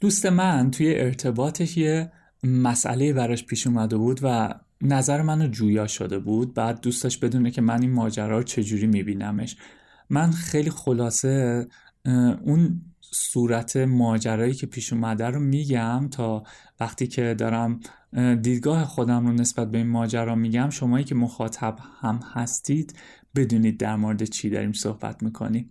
دوست من توی ارتباطش یه مسئله براش پیش اومده بود و نظر منو جویا شده بود. بعد دوستش بدونه که من این ماجرا رو چجوری میبینمش. من خیلی خلاصه اون صورت ماجرایی که پیش اومده رو میگم تا وقتی که دارم دیدگاه خودم رو نسبت به این ماجرا میگم شمایی که مخاطب هم هستید بدونید در مورد چی داریم صحبت می‌کنیم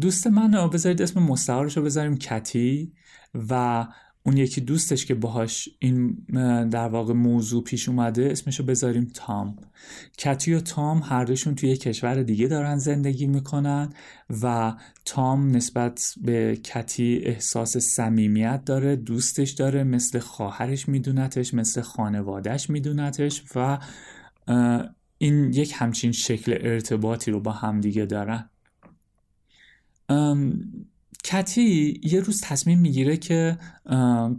دوست من بذارید اسم مستعارش رو بذاریم کتی و اون یکی دوستش که باهاش این در واقع موضوع پیش اومده اسمشو بذاریم تام. کتی و تام هر دوشون توی کشور دیگه دارن زندگی می‌کنن و تام نسبت به کتی احساس صمیمیت داره دوستش داره مثل خواهرش میدونتش مثل خانوادهش میدونتش و این یک همچین شکل ارتباطی رو با همدیگه دارن. کتی یه روز تصمیم می‌گیره که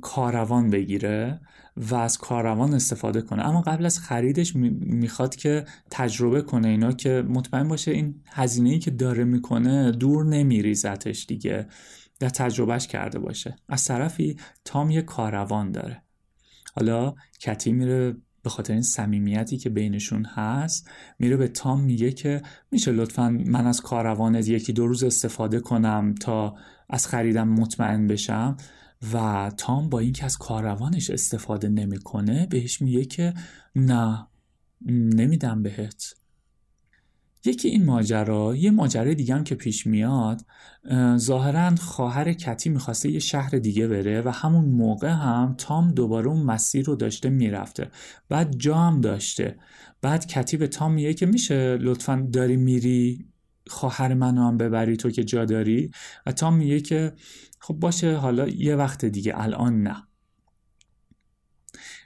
کاروان بگیره و از کاروان استفاده کنه. اما قبل از خریدش می‌خواد که تجربه کنه اینا که مطمئن باشه این هزینه ای که داره می‌کنه دور نمیریزتش دیگه در تجربهش کرده باشه. از طرفی تام یه کاروان داره. حالا کتی میره به خاطر این صمیمیتی که بینشون هست میره به تام میگه که میشه لطفا من از کاروانت یکی دو روز استفاده کنم تا از خریدم مطمئن بشم. و تام با اینکه از کاروانش استفاده نمی‌کنه بهش میگه که نه نمیدم بهت. یکی این ماجرا یه ماجرای دیگه هم که پیش میاد ظاهرا خواهر کتی می‌خواسته یه شهر دیگه بره و همون موقع هم تام دوباره اون مسیر رو داشته می‌رفته. بعد جا هم داشته. بعد کتی به تام میگه که میشه لطفا داری میری خواهر منو هم ببری تو که جا داری؟ و تام میگه که خب باشه حالا یه وقت دیگه الان نه.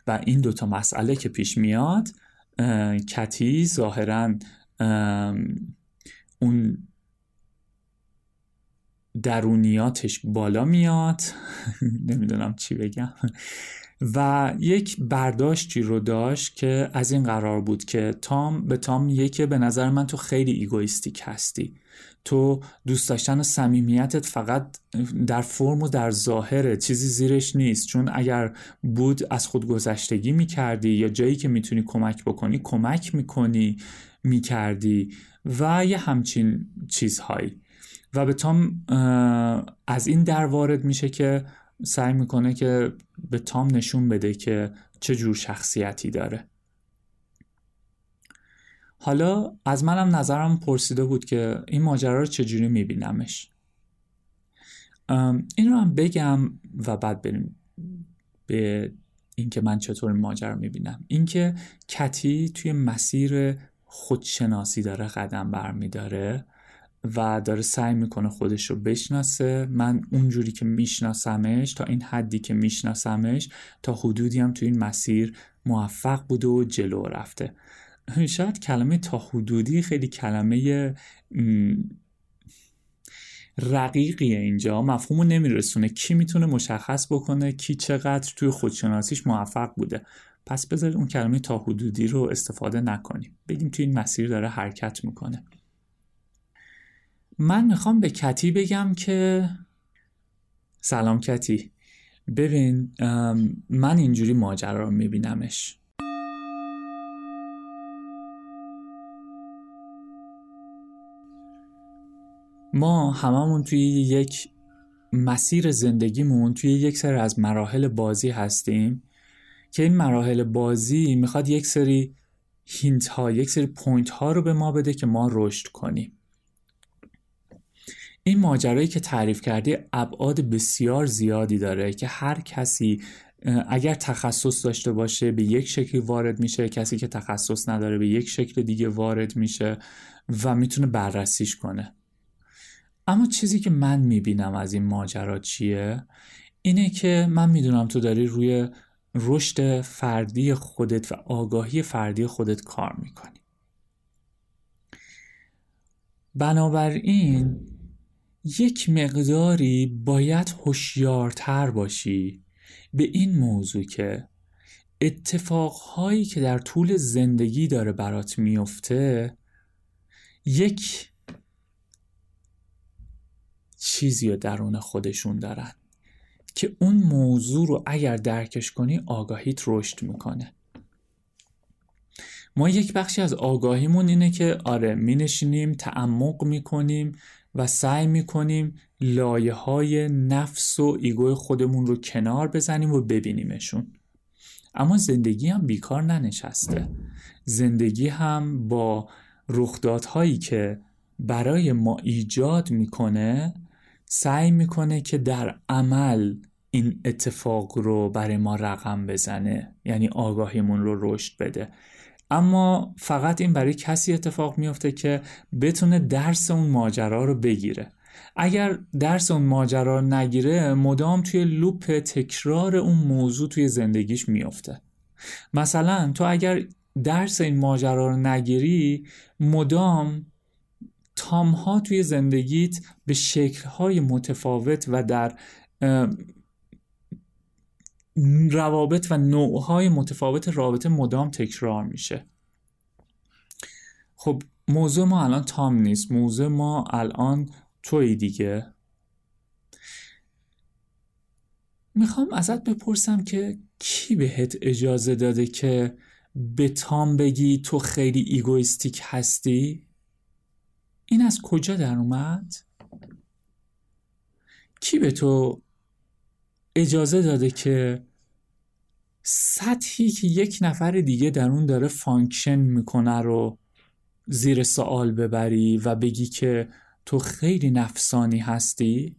و این دوتا مسئله که پیش میاد کتی ظاهرا اون درونیاتش بالا میاد. نمی‌دونم چی بگم. و یک برداشتی رو داشت که از این قرار بود که تام به تام میگه که به نظر من تو خیلی egoistic هستی. تو دوست داشتن و صمیمیتت فقط در فرم و در ظاهره چیزی زیرش نیست. چون اگر بود از خود گذشتگی می‌کردی یا جایی که می‌تونی کمک بکنی کمک می‌کنی. می‌کردی و یه همچین چیزهایی. و به تام از این در وارد میشه که سعی می‌کنه که به تام نشون بده که چه جور شخصیتی داره. حالا از منم نظرم پرسیده بود که این ماجرا رو چجوری میبینمش. این رو هم بگم و بعد بریم به اینکه من چطور این ماجرا می‌بینم. اینکه کتی توی مسیر خودشناسی داره قدم برمیداره و داره سعی می‌کنه خودش رو بشناسه. من اونجوری که میشناسمش تا این حدی که میشناسمش تا حدودی هم تو این مسیر موفق بوده و جلو رفته. شاید کلمه تا حدودی خیلی کلمه رقیقیه اینجا. مفهومو نمیرسونه. کی می‌تونه مشخص بکنه؟ کی چقدر توی خودشناسیش موفق بوده؟ پس بذارید اون کلمه تا حدودی رو استفاده نکنیم. بگیم توی این مسیر داره حرکت می‌کنه. من می‌خوام به کتی بگم که سلام کتی. ببین من اینجوری ماجرا رو میبینمش. ما هممون توی یک مسیر زندگیمون توی یک سری از مراحل بازی هستیم. که این مراحل بازی می‌خواد یک سری hint ها یک سری point ها رو به ما بده که ما رشد کنیم. این ماجرایی که تعریف کردی ابعاد بسیار زیادی داره که هر کسی اگر تخصص داشته باشه به یک شکلی وارد میشه کسی که تخصص نداره به یک شکل دیگه وارد میشه و می‌تونه بررسیش کنه. اما چیزی که من می‌بینم از این ماجرا چیه؟ اینه که من می‌دونم تو داری روی رشد فردی خودت و آگاهی فردی خودت کار می‌کنی. بنابراین یک مقداری باید هوشیارتر باشی به این موضوع که اتفاقهایی که در طول زندگی داره برات میفته یک چیزی رو درون خودشون دارن. که اون موضوع رو اگر درکش کنی آگاهیت رشد می‌کنه. ما یک بخشی از آگاهیمون اینه که آره می نشینیم تعمق می‌کنیم و سعی می‌کنیم لایه های نفس و ایگو خودمون رو کنار بزنیم و ببینیمشون. اما زندگی هم بیکار ننشسته. زندگی هم با رخدادهایی که برای ما ایجاد می‌کنه سعی می‌کنه که در عمل این اتفاق رو برای ما رقم بزنه یعنی آگاهیمون رو رشد بده. اما فقط این برای کسی اتفاق میفته که بتونه درس اون ماجرا رو بگیره. اگر درس اون ماجرا رو نگیره مدام توی لوپ تکرار اون موضوع توی زندگیش میفته مثلا تو اگر درس این ماجرا رو نگیری مدام تام ها توی زندگیت به شکل متفاوت و در روابط و نوعهای متفاوت رابطه مدام تکرار میشه. خب موضوع ما الان تام نیست. موضوع ما الان توی دیگه. می‌خوام ازت بپرسم که کی بهت اجازه داده که به تام بگی تو خیلی egoistic هستی؟ این از کجا در اومد؟ کی به تو اجازه داده که سطحی که یک نفر دیگه در اون داره function می‌کنه رو زیر سوال ببری و بگی که تو خیلی نفسانی هستی؟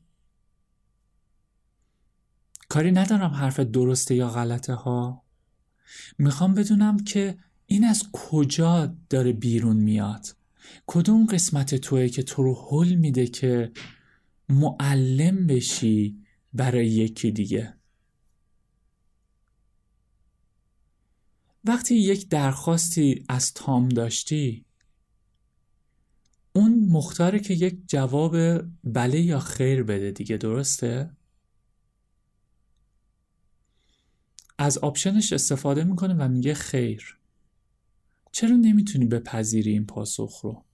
کاری ندارم حرف درسته یا غلطه ها. می‌خوام بدونم که این از کجا داره بیرون میاد. کدوم قسمت توه که تو رو حل میده که معلم بشی برای یکی دیگه وقتی یک درخواستی از تام داشتی اون مختاره که یک جواب بله یا خیر بده دیگه درسته؟ از آپشنش استفاده می‌کنه و میگه خیر چرا نمی‌تونی بپذیری این پاسخ رو؟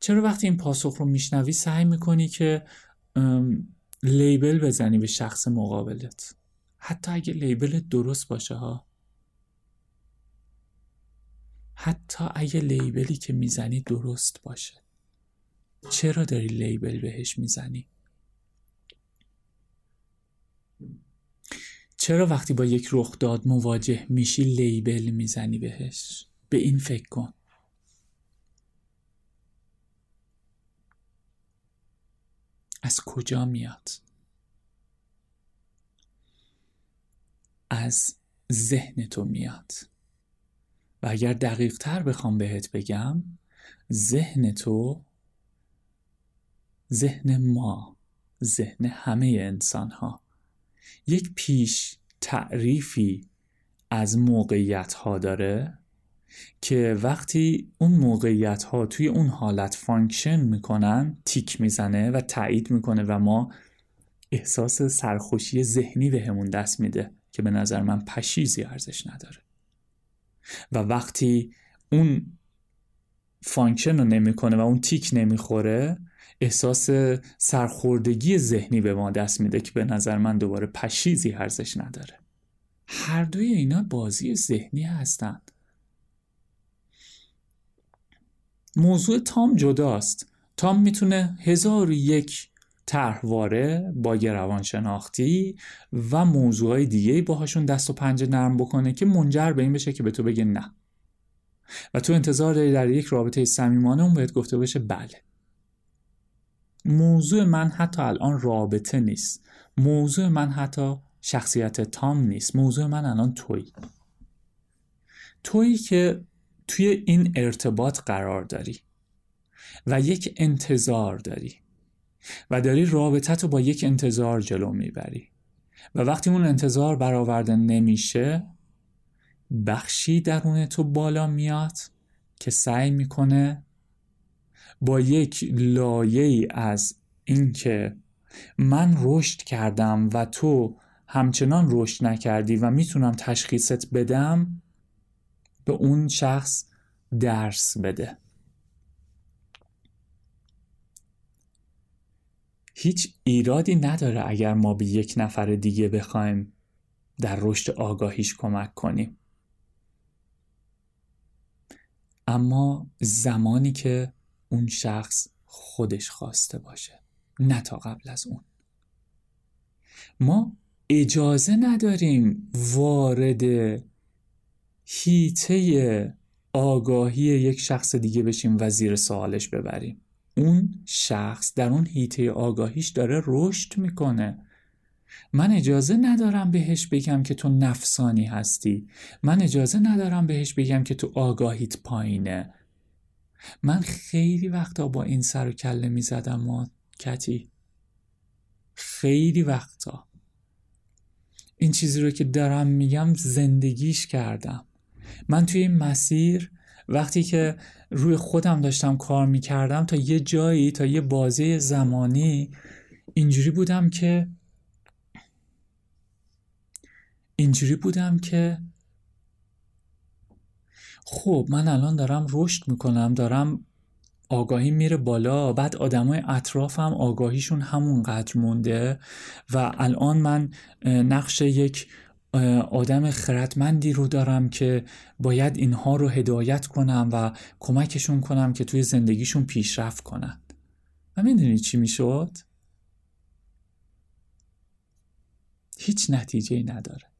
چرا وقتی این پاسخ رو میشنوی سعی می‌کنی که لیبل بزنی به شخص مقابلت؟ حتی اگه لیبل درست باشه ها. حتی اگه لیبلی که می‌زنی درست باشه. چرا داری لیبل بهش می‌زنی؟ چرا وقتی با یک رخداد مواجه میشی لیبل می‌زنی بهش؟ به این فکر کن. از کجا میاد؟ از ذهن تو میاد. و اگر دقیق تر بخوام بهت بگم ذهن تو ذهن ما ذهن همه انسان ها یک پیش تعریفی از موقعیت ها داره که وقتی اون موقعیت ها توی اون حالت function می‌کنن تیک می‌زنه و تایید می‌کنه و ما احساس سرخوشی ذهنی بهمون دست میده که به نظر من پشیزی ارزش نداره. و وقتی اون function رو نمی‌کنه و اون تیک نمی‌خوره احساس سرخوردگی ذهنی به ما دست میده که به نظر من دوباره پشیزی ارزش نداره. هر دوی اینا بازی ذهنی هستند. موضوع تام جداست. تام می‌تونه هزار یک طرحواره با روانشناختی و موضوعهای دیگه باهاشون دست و پنجه نرم بکنه که منجر به این بشه که به تو بگه نه. و تو انتظار داری در یک رابطه صمیمانه اون بهت گفته باشه بله. موضوع من حتی الان رابطه نیست. موضوع من حتی شخصیت تام نیست. موضوع من الان توی تویی که توی این ارتباط قرار داری و یک انتظار داری و داری رابطت رو با یک انتظار جلو می‌بری و وقتی اون انتظار برآورده نمیشه بخشی درون تو بالا میاد که سعی می‌کنه با یک لایه ای از اینکه من رشد کردم و تو همچنان رشد نکردی و می‌تونم تشخیصت بدم به اون شخص درس بده. هیچ ایرادی نداره اگر ما به یک نفر دیگه بخوایم در رشد آگاهیش کمک کنیم. اما زمانی که اون شخص خودش خواسته باشه نه تا قبل از اون. ما اجازه نداریم وارد هیته آگاهی یک شخص دیگه بشیم و زیر سوالش ببریم. اون شخص در اون هیته آگاهیش داره رشد می‌کنه. من اجازه ندارم بهش بگم که تو نفسانی هستی. من اجازه ندارم بهش بگم که تو آگاهیت پایینه. من خیلی وقتا با این سر و کله می‌زدم ما کتی. خیلی وقتا. این چیزی رو که دارم میگم زندگیش کردم. من توی این مسیر وقتی که روی خودم داشتم کار می‌کردم تا یه جایی تا یه بازه زمانی اینجوری بودم که اینجوری بودم که خب من الان دارم رشد می‌کنم دارم آگاهی میره بالا بعد آدمای اطرافم آگاهیشون همونقدر مونده و الان من نقش یک آدم خردمندی رو دارم که باید اینها رو هدایت کنم و کمکشون کنم که توی زندگیشون پیشرفت کنن و می‌دونی چی می‌شد؟ هیچ نتیجه نداره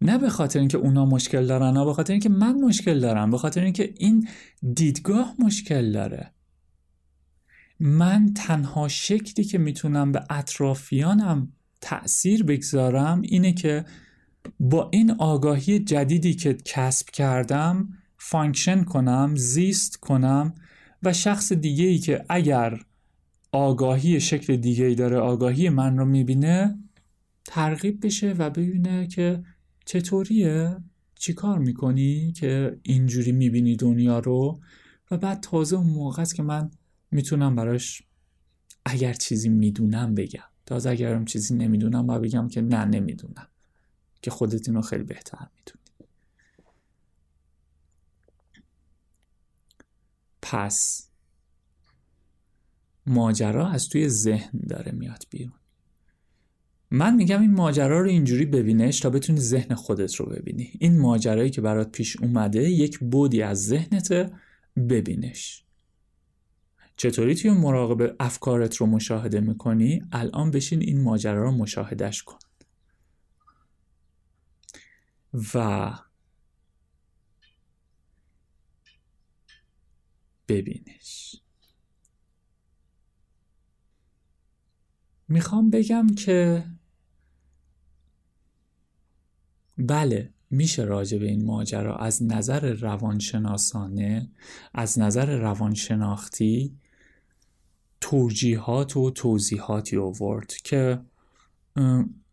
نه به خاطر اینکه اونا مشکل دارن نه به خاطر اینکه من مشکل دارم به خاطر اینکه این دیدگاه مشکل داره. من تنها شکلی که می‌تونم به اطرافیانم تأثیر بگذارم اینه که با این آگاهی جدیدی که کسب کردم function کنم زیست کنم و شخص دیگه ای که اگر آگاهی شکل دیگه ای داره آگاهی من رو می‌بینه ترغیب بشه و ببینه که چطوریه؟ چی کار می‌کنی که اینجوری می‌بینی دنیا رو؟ و بعد تازه اون موقع است که من می‌تونم براش اگر چیزی می‌دونم بگم. تازه اگرم چیزی نمی‌دونم و بگم که نه نمی‌دونم. که خودت اینو خیلی بهتر می‌دونی پس ماجرا از توی ذهن داره میاد بیرون. من میگم این ماجرا رو اینجوری ببینش تا بتونی ذهن خودت رو ببینی. این ماجرایی که برات پیش اومده یک بودی از ذهنت ببینش. چطوری توی مراقب افکارت رو مشاهده می‌کنی؟ الان بشین این ماجرا رو مشاهدش کن. و ببینش. می‌خوام بگم که بله میشه راجع به این ماجرا از نظر روانشناسانه از نظر روانشناختی توجیهات و توضیحاتی آورد که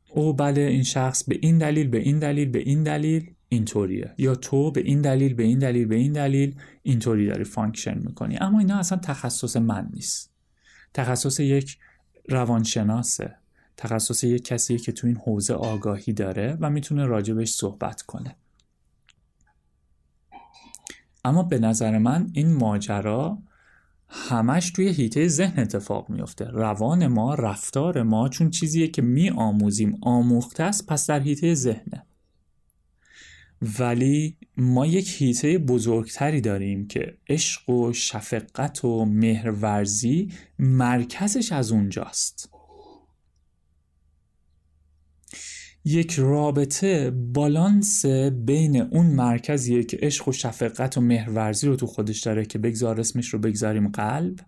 او بله این شخص به این دلیل به این دلیل به این دلیل اینطوریه. یا تو به این دلیل به این دلیل به این دلیل اینطوری داری function می‌کنی. اما اینا اصلا تخصص من نیست. تخصص یک روانشناسه. تخصص یک کسیه که تو این حوزه آگاهی داره و می‌تونه راجبش صحبت کنه. اما به نظر من این ماجرا همش توی هیته ذهن اتفاق میفته روان ما رفتار ما چون چیزیه که می آموزیم آموخته است پس در هیته ذهنه. ولی ما یک هیته بزرگتری داریم که عشق و شفقت و مهرورزی مرکزش از اونجاست. یک رابطه بالانس بین اون مرکزیه که عشق و شفقت و مهرورزی رو تو خودش داره که بگذار اسمش رو بگذاریم قلب.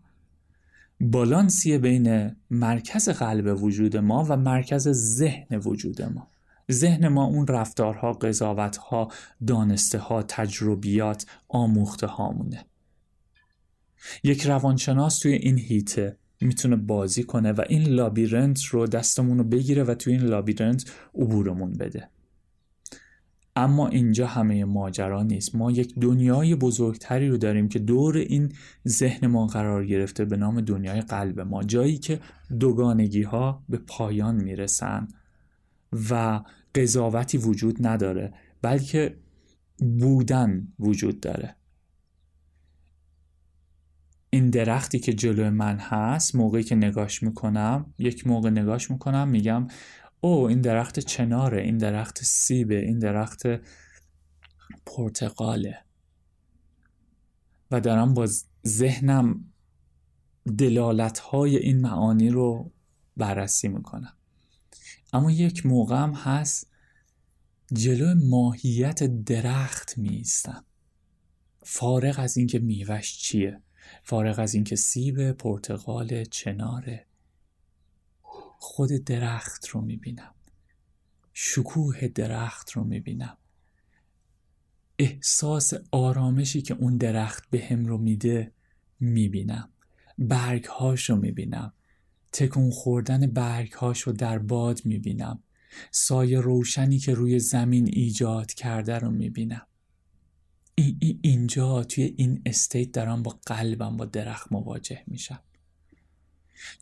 بالانسیه بین مرکز قلب وجود ما و مرکز ذهن وجود ما. ذهن ما اون رفتارها، قضاوتها، دانسته ها، تجربیات، آموخته هامونه یک روانشناس توی این هیته می‌تونه بازی کنه و این لابیرنت رو دستمون رو بگیره و توی این لابیرنت عبورمون بده. اما اینجا همه ماجرا نیست. ما یک دنیای بزرگتری رو داریم که دور این ذهن ما قرار گرفته به نام دنیای قلب ما جایی که دوگانگی ها به پایان می‌رسن و قضاوتی وجود نداره بلکه بودن وجود داره. این درختی که جلو من هست موقعی که نگاش می‌کنم یک موقع نگاش می‌کنم میگم او این درخت چناره این درخت سیبه این درخت پرتقاله. و دارم با ذهنم دلالت های این معانی رو بررسی می‌کنم. اما یک موقع هم هست جلو ماهیت درخت میستم فارغ از اینکه میوش چیه. فارغ از اینکه سیب پرتقال چناره. خود درخت رو می‌بینم. شکوه درخت رو می‌بینم. احساس آرامشی که اون درخت به هم رو میده می‌بینم. برگ هاش رو می‌بینم. تکون خوردن برگ هاش رو در باد می‌بینم. سایه روشنی که روی زمین ایجاد کرده رو می‌بینم. ای ای اینجا توی این استیت دارم با قلبم با درخت مواجه میشم.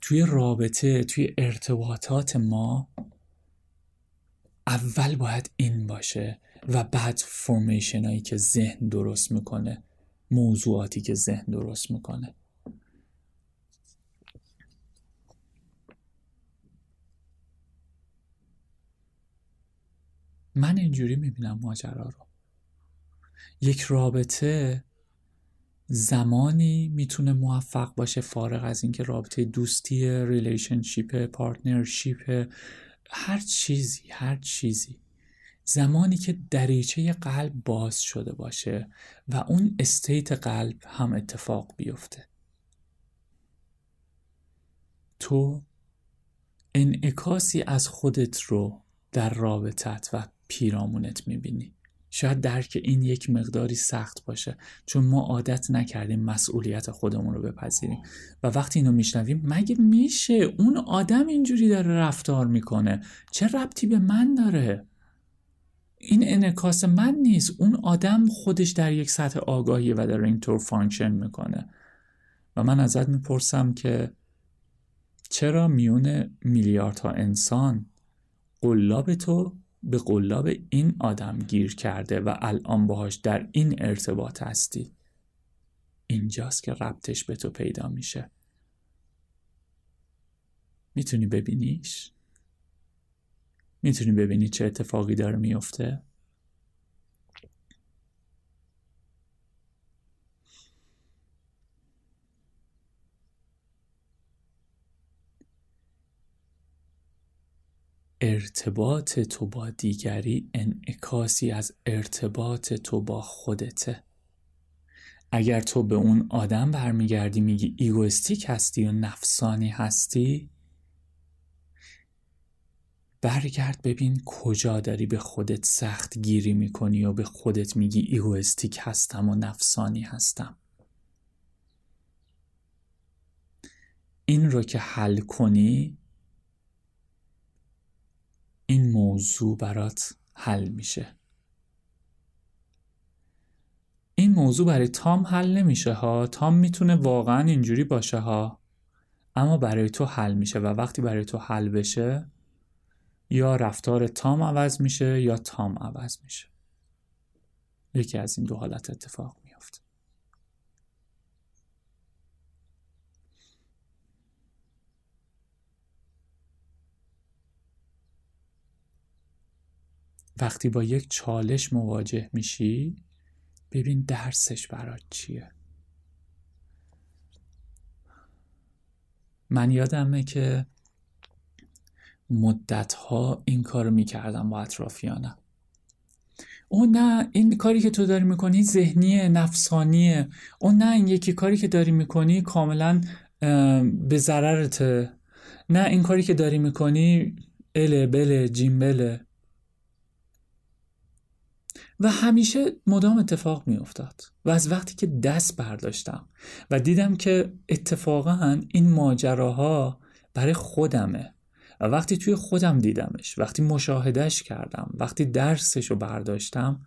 توی رابطه توی ارتباطات ما اول باید این باشه و بعد فرمیشن هایی که ذهن درست می‌کنه موضوعاتی که ذهن درست می‌کنه. من اینجوری می‌بینم ماجرا رو. یک رابطه زمانی می‌تونه موفق باشه فارغ از اینکه رابطه دوستی relationship partnership هر چیزی هر چیزی. زمانی که دریچه قلب باز شده باشه و اون استیت قلب هم اتفاق بیفته. تو انعکاسی از خودت رو در رابطت و پیرامونت می‌بینی. شاید درک این یک مقداری سخت باشه چون ما عادت نکردیم مسئولیت خودمون رو بپذیریم. و وقتی اینو میشنویم مگه میشه اون آدم اینجوری داره رفتار می‌کنه؟ چه ربطی به من داره؟ این انعکاس من نیست. اون آدم خودش در یک سطح آگاهی و داره اینطور function می‌کنه. و من ازت می‌پرسم که چرا میون میلیاردها انسان قلاب تو به قلاب این آدم گیر کرده و الان باهاش در این ارتباط هستی. اینجاست که ربطش به تو پیدا میشه. می‌تونی ببینیش؟ می‌تونی ببینی چه اتفاقی داره میفته ارتباط تو با دیگری انعکاسی از ارتباط تو با خودته. اگر تو به اون آدم برمیگردی میگی ایگوستیک هستی و نفسانی هستی برگرد ببین کجا داری به خودت سخت گیری می‌کنی و به خودت میگی ایگوستیک هستم و نفسانی هستم. این رو که حل کنی این موضوع برات حل میشه. این موضوع برای تام حل نمیشه ها. تام می‌تونه واقعا اینجوری باشه ها. اما برای تو حل میشه و وقتی برای تو حل بشه یا رفتار تام عوض میشه یا تام عوض میشه. یکی از این دو حالت اتفاق میافته وقتی با یک چالش مواجه میشی ببین درسش برات چیه. من یادمه که مدتها این کارو می‌کردم با اطرافیانم. او نه این کاری که تو داری می‌کنی ذهنیه نفسانیه. او نه این یکی کاری که داری می‌کنی کاملا به ضررته. نه این کاری که داری می‌کنی اله بله جیم بله و همیشه مدام اتفاق می افتاد و از وقتی که دست برداشتم و دیدم که اتفاقا این ماجراها برای خودمه و وقتی توی خودم دیدمش وقتی مشاهدهش کردم وقتی درسش رو برداشتم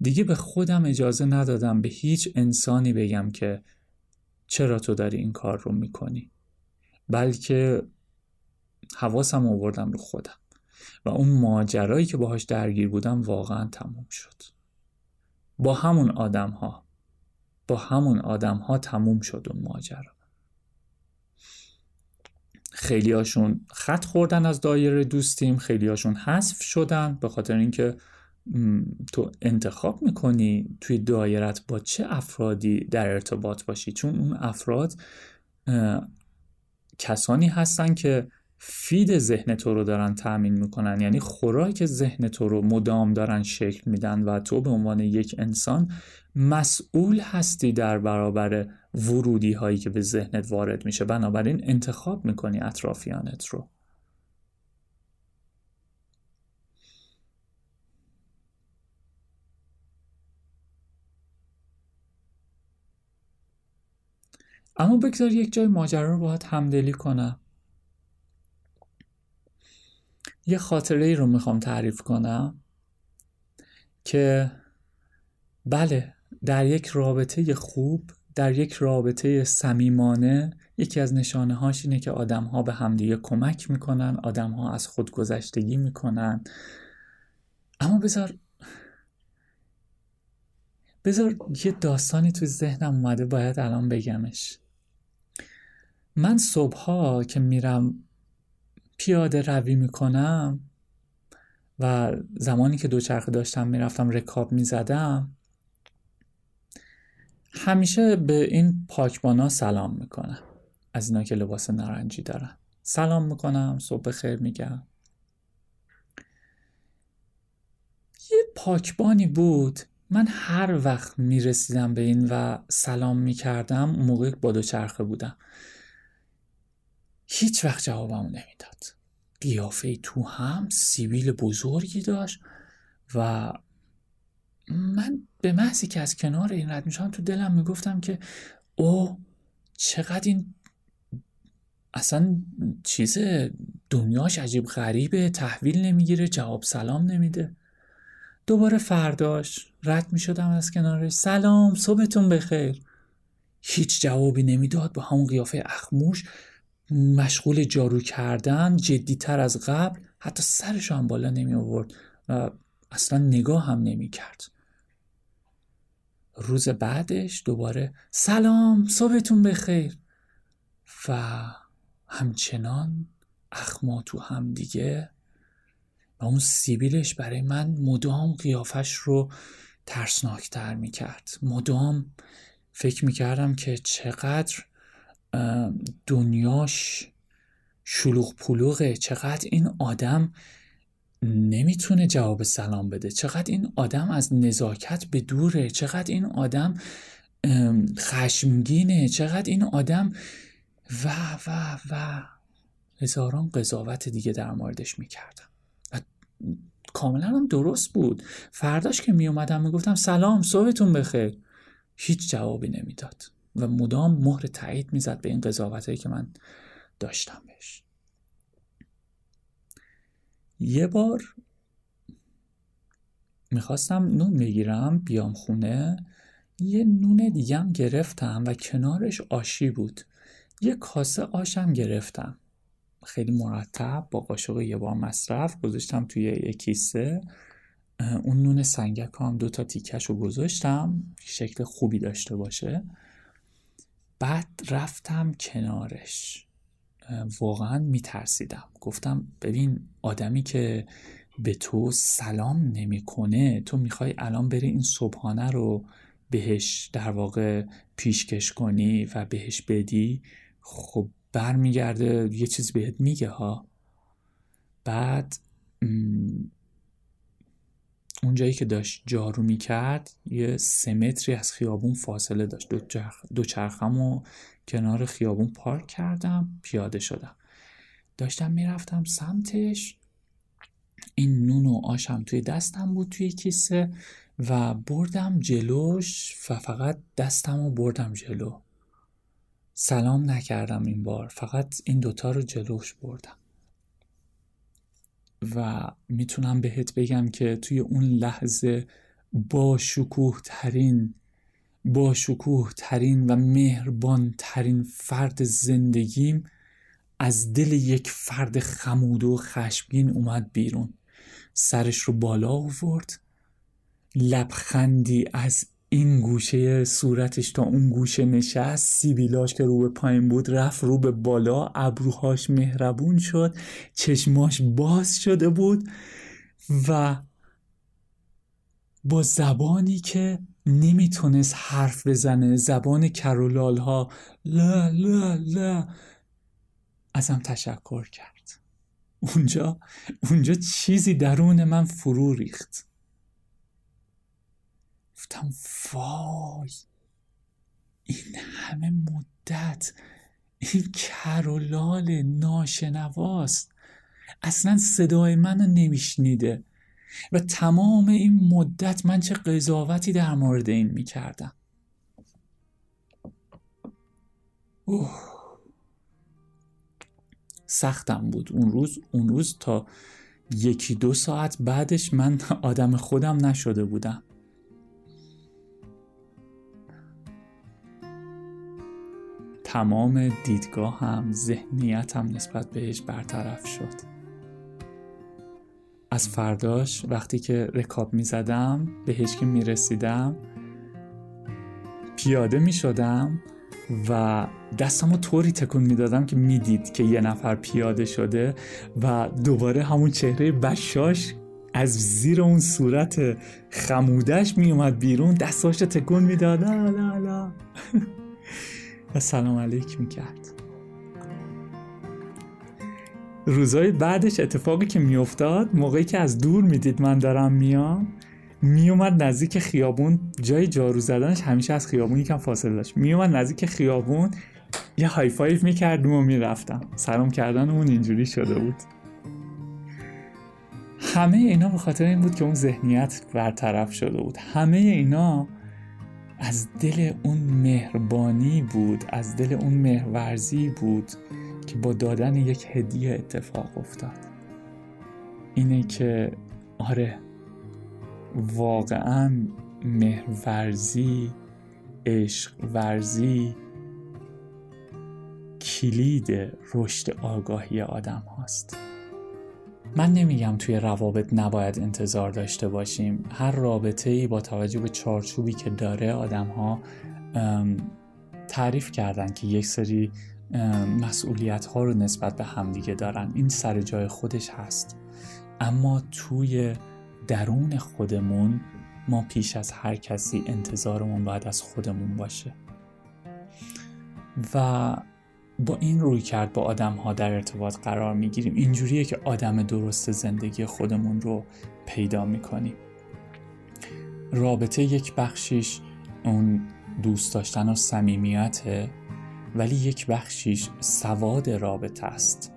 دیگه به خودم اجازه ندادم به هیچ انسانی بگم که چرا تو داری این کار رو می‌کنی بلکه حواسم آوردم رو خودم. و اون ماجرایی که باهاش درگیر بودم واقعا تموم شد. با همون آدم ها با همون آدم ها تموم شد اون ماجرا. خیلی هاشون خط خوردن از دایره دوستیم خیلی هاشون حذف شدن به خاطر اینکه تو انتخاب می‌کنی توی دایرت با چه افرادی در ارتباط باشی؟ چون اون افراد کسانی هستن که فید ذهن تو رو دارن تأمین می‌کنن. یعنی خوراک ذهن تو رو مدام دارن شکل میدن و تو به عنوان یک انسان مسئول هستی در برابر ورودی هایی که به ذهنت وارد میشه. بنابراین انتخاب می‌کنی اطرافیانت رو. اما بگذار یک جای ماجرا رو باید همدلی کنم. یه خاطره ای رو می‌خوام تعریف کنم که بله در یک رابطه خوب در یک رابطه صمیمانه یکی از نشانه هاش اینه که آدم ها به همدیگه کمک می‌کنن آدم ها از خودگذشتگی می‌کنن. اما بذار بذار یه داستانی تو ذهنم اومده باید الان بگمش. من صبحها که میرم پیاده روی می‌کنم و زمانی که دوچرخه داشتم می‌رفتم رکاب می‌زدم همیشه به این پاکبانا سلام می‌کنم. از اینا که لباس نارنجی دارن. سلام می‌کنم صبح خیر میگم. یه پاکبانی بود. من هر وقت می‌رسیدم به این و سلام می‌کردم موقع با دوچرخه بودم. هیچ وقت جوابمو نمی‌داد. قیافه تو هم سیبیل بزرگی داشت و من به محضی که از کنار این رد میشم تو دلم می‌گفتم که او چقدر این اصلا چیز دنیاش عجیب غریبه تحویل نمی‌گیره جواب سلام نمیده. دوباره فرداش رد می‌شدم از کنارش. سلام صبحتون بخیر. هیچ جوابی نمی‌داد. با همون قیافه اخموش مشغول جارو کردن جدیتر از قبل حتی سرش هم بالا نمی آورد و اصلا نگاه هم نمی کرد. روز بعدش دوباره سلام صبحتون بخیر. و همچنان اخما تو هم دیگه و اون سیبیلش برای من مدام قیافش رو ترسناکتر می کرد. مدام فکر می کردم که چقدر دنیاش شلوغ پلوغه. چقدر این آدم نمی‌تونه جواب سلام بده؟ چقدر این آدم از نزاکت به دوره؟ چقدر این آدم خشمگینه؟ چقدر این آدم و و و. هزاران قضاوت دیگه در موردش می‌کردم. و کاملا هم درست بود. فرداش که میومدم می‌گفتم سلام صبحتون بخیر. هیچ جوابی نمی‌داد. و مدام مهر تایید می‌زد به این قضاوت که من داشتم بهش. یه بار می‌خواستم نون بگیرم بیام خونه. یه نون دیگم گرفتم و کنارش آشی بود. یه کاسه آشم گرفتم. خیلی مرتب با قاشق یه بار مصرف گذاشتم توی یه کیسه. اون نون سنگک هم دو تا تیکش رو گذاشتم. شکل خوبی داشته باشه. بعد رفتم کنارش. واقعا میترسیدم. گفتم ببین آدمی که به تو سلام نمی‌کنه تو می‌خوای الان بری این صبحانه رو بهش در واقع پیشکش کنی و بهش بدی؟ خب برمیگرده یه چیز بهت میگه ها. بعد اونجایی که داشت جارو می‌کرد یه سه متری از خیابون فاصله داشت. دو, چرخم و کنار خیابون پارک کردم پیاده شدم. داشتم می‌رفتم سمتش. این نون و آشم توی دستم بود توی کیسه و بردم جلوش و فقط دستم رو بردم جلو. سلام نکردم این بار. فقط این دوتا رو جلوش بردم. و می‌تونم بهت بگم که توی اون لحظه با شکوه ترین با شکوه ترین و مهربان ترین فرد زندگیم از دل یک فرد خمود و خشمگین اومد بیرون. سرش رو بالا آورد. لبخندی از این گوشه صورتش تا اون گوشه نشست سیبیلاش که رو به پایین بود رفت رو به بالا ابروهاش مهربون شد چشماش باز شده بود و با زبانی که نمی‌تونست حرف بزنه زبان کرولال ها لا لا لا ازم تشکر کرد. اونجا اونجا چیزی درون من فرو ریخت. گفتم وای این همه مدت این کرولال ناشنواست. اصلا صدای منو نمیشنیده و تمام این مدت من چه قضاوتی در مورد این می‌کردم. اوه. سختم بود. اون روز اون روز تا یکی دو ساعت بعدش من آدم خودم نشده بودم. تمام دیدگاهم ذهنیتم نسبت بهش برطرف شد. از فرداش وقتی که رکاب می زدم بهش که می رسیدم پیاده می شدم و دستمو طوری تکون می‌دادم که می‌دید که یه نفر پیاده شده و دوباره همون چهره بشاش از زیر اون صورت خمودش میومد بیرون. دستاش تکون می‌داد. و سلام علیک می‌کرد روزای بعدش اتفاقی که میافتاد موقعی که از دور می‌دید من دارم میام میومد نزدیک خیابون جای جارو زدنش همیشه از خیابون یکم فاصله داشت. میومد نزدیک خیابون یه های فایف می‌کردم و می‌رفتم. سلام کردنمون اینجوری شده بود. همه اینا به خاطر این بود که اون ذهنیت برطرف شده بود. همه اینا از دل اون مهربانی بود از دل اون مهرورزی بود که با دادن یک هدیه اتفاق افتاد. اینه که آره واقعا مهرورزی عشق ورزی کلید رشد آگاهی آدم هاست. من نمیگم توی روابط نباید انتظار داشته باشیم. هر رابطه ای با توجه به چارچوبی که داره آدم ها تعریف کردن که یک سری مسئولیت ها رو نسبت به همدیگه دارن. این سر جای خودش هست. اما توی درون خودمون ما پیش از هر کسی انتظارمون باید از خودمون باشه. و با این روی کرد با آدم ها در ارتباط قرار می‌گیریم. اینجوریه که آدم درست زندگی خودمون رو پیدا می‌کنیم. رابطه یک بخشیش اون دوست داشتن و صمیمیته ولی یک بخشیش سواد رابطه است.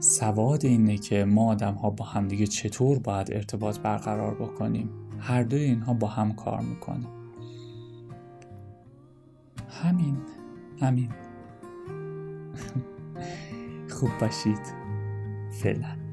سواد اینه که ما آدم ها با همدیگه چطور باید ارتباط برقرار بکنیم؟ هر دوی اینها با هم کار می‌کنه. همین. همین. خوب باشید. فعلا.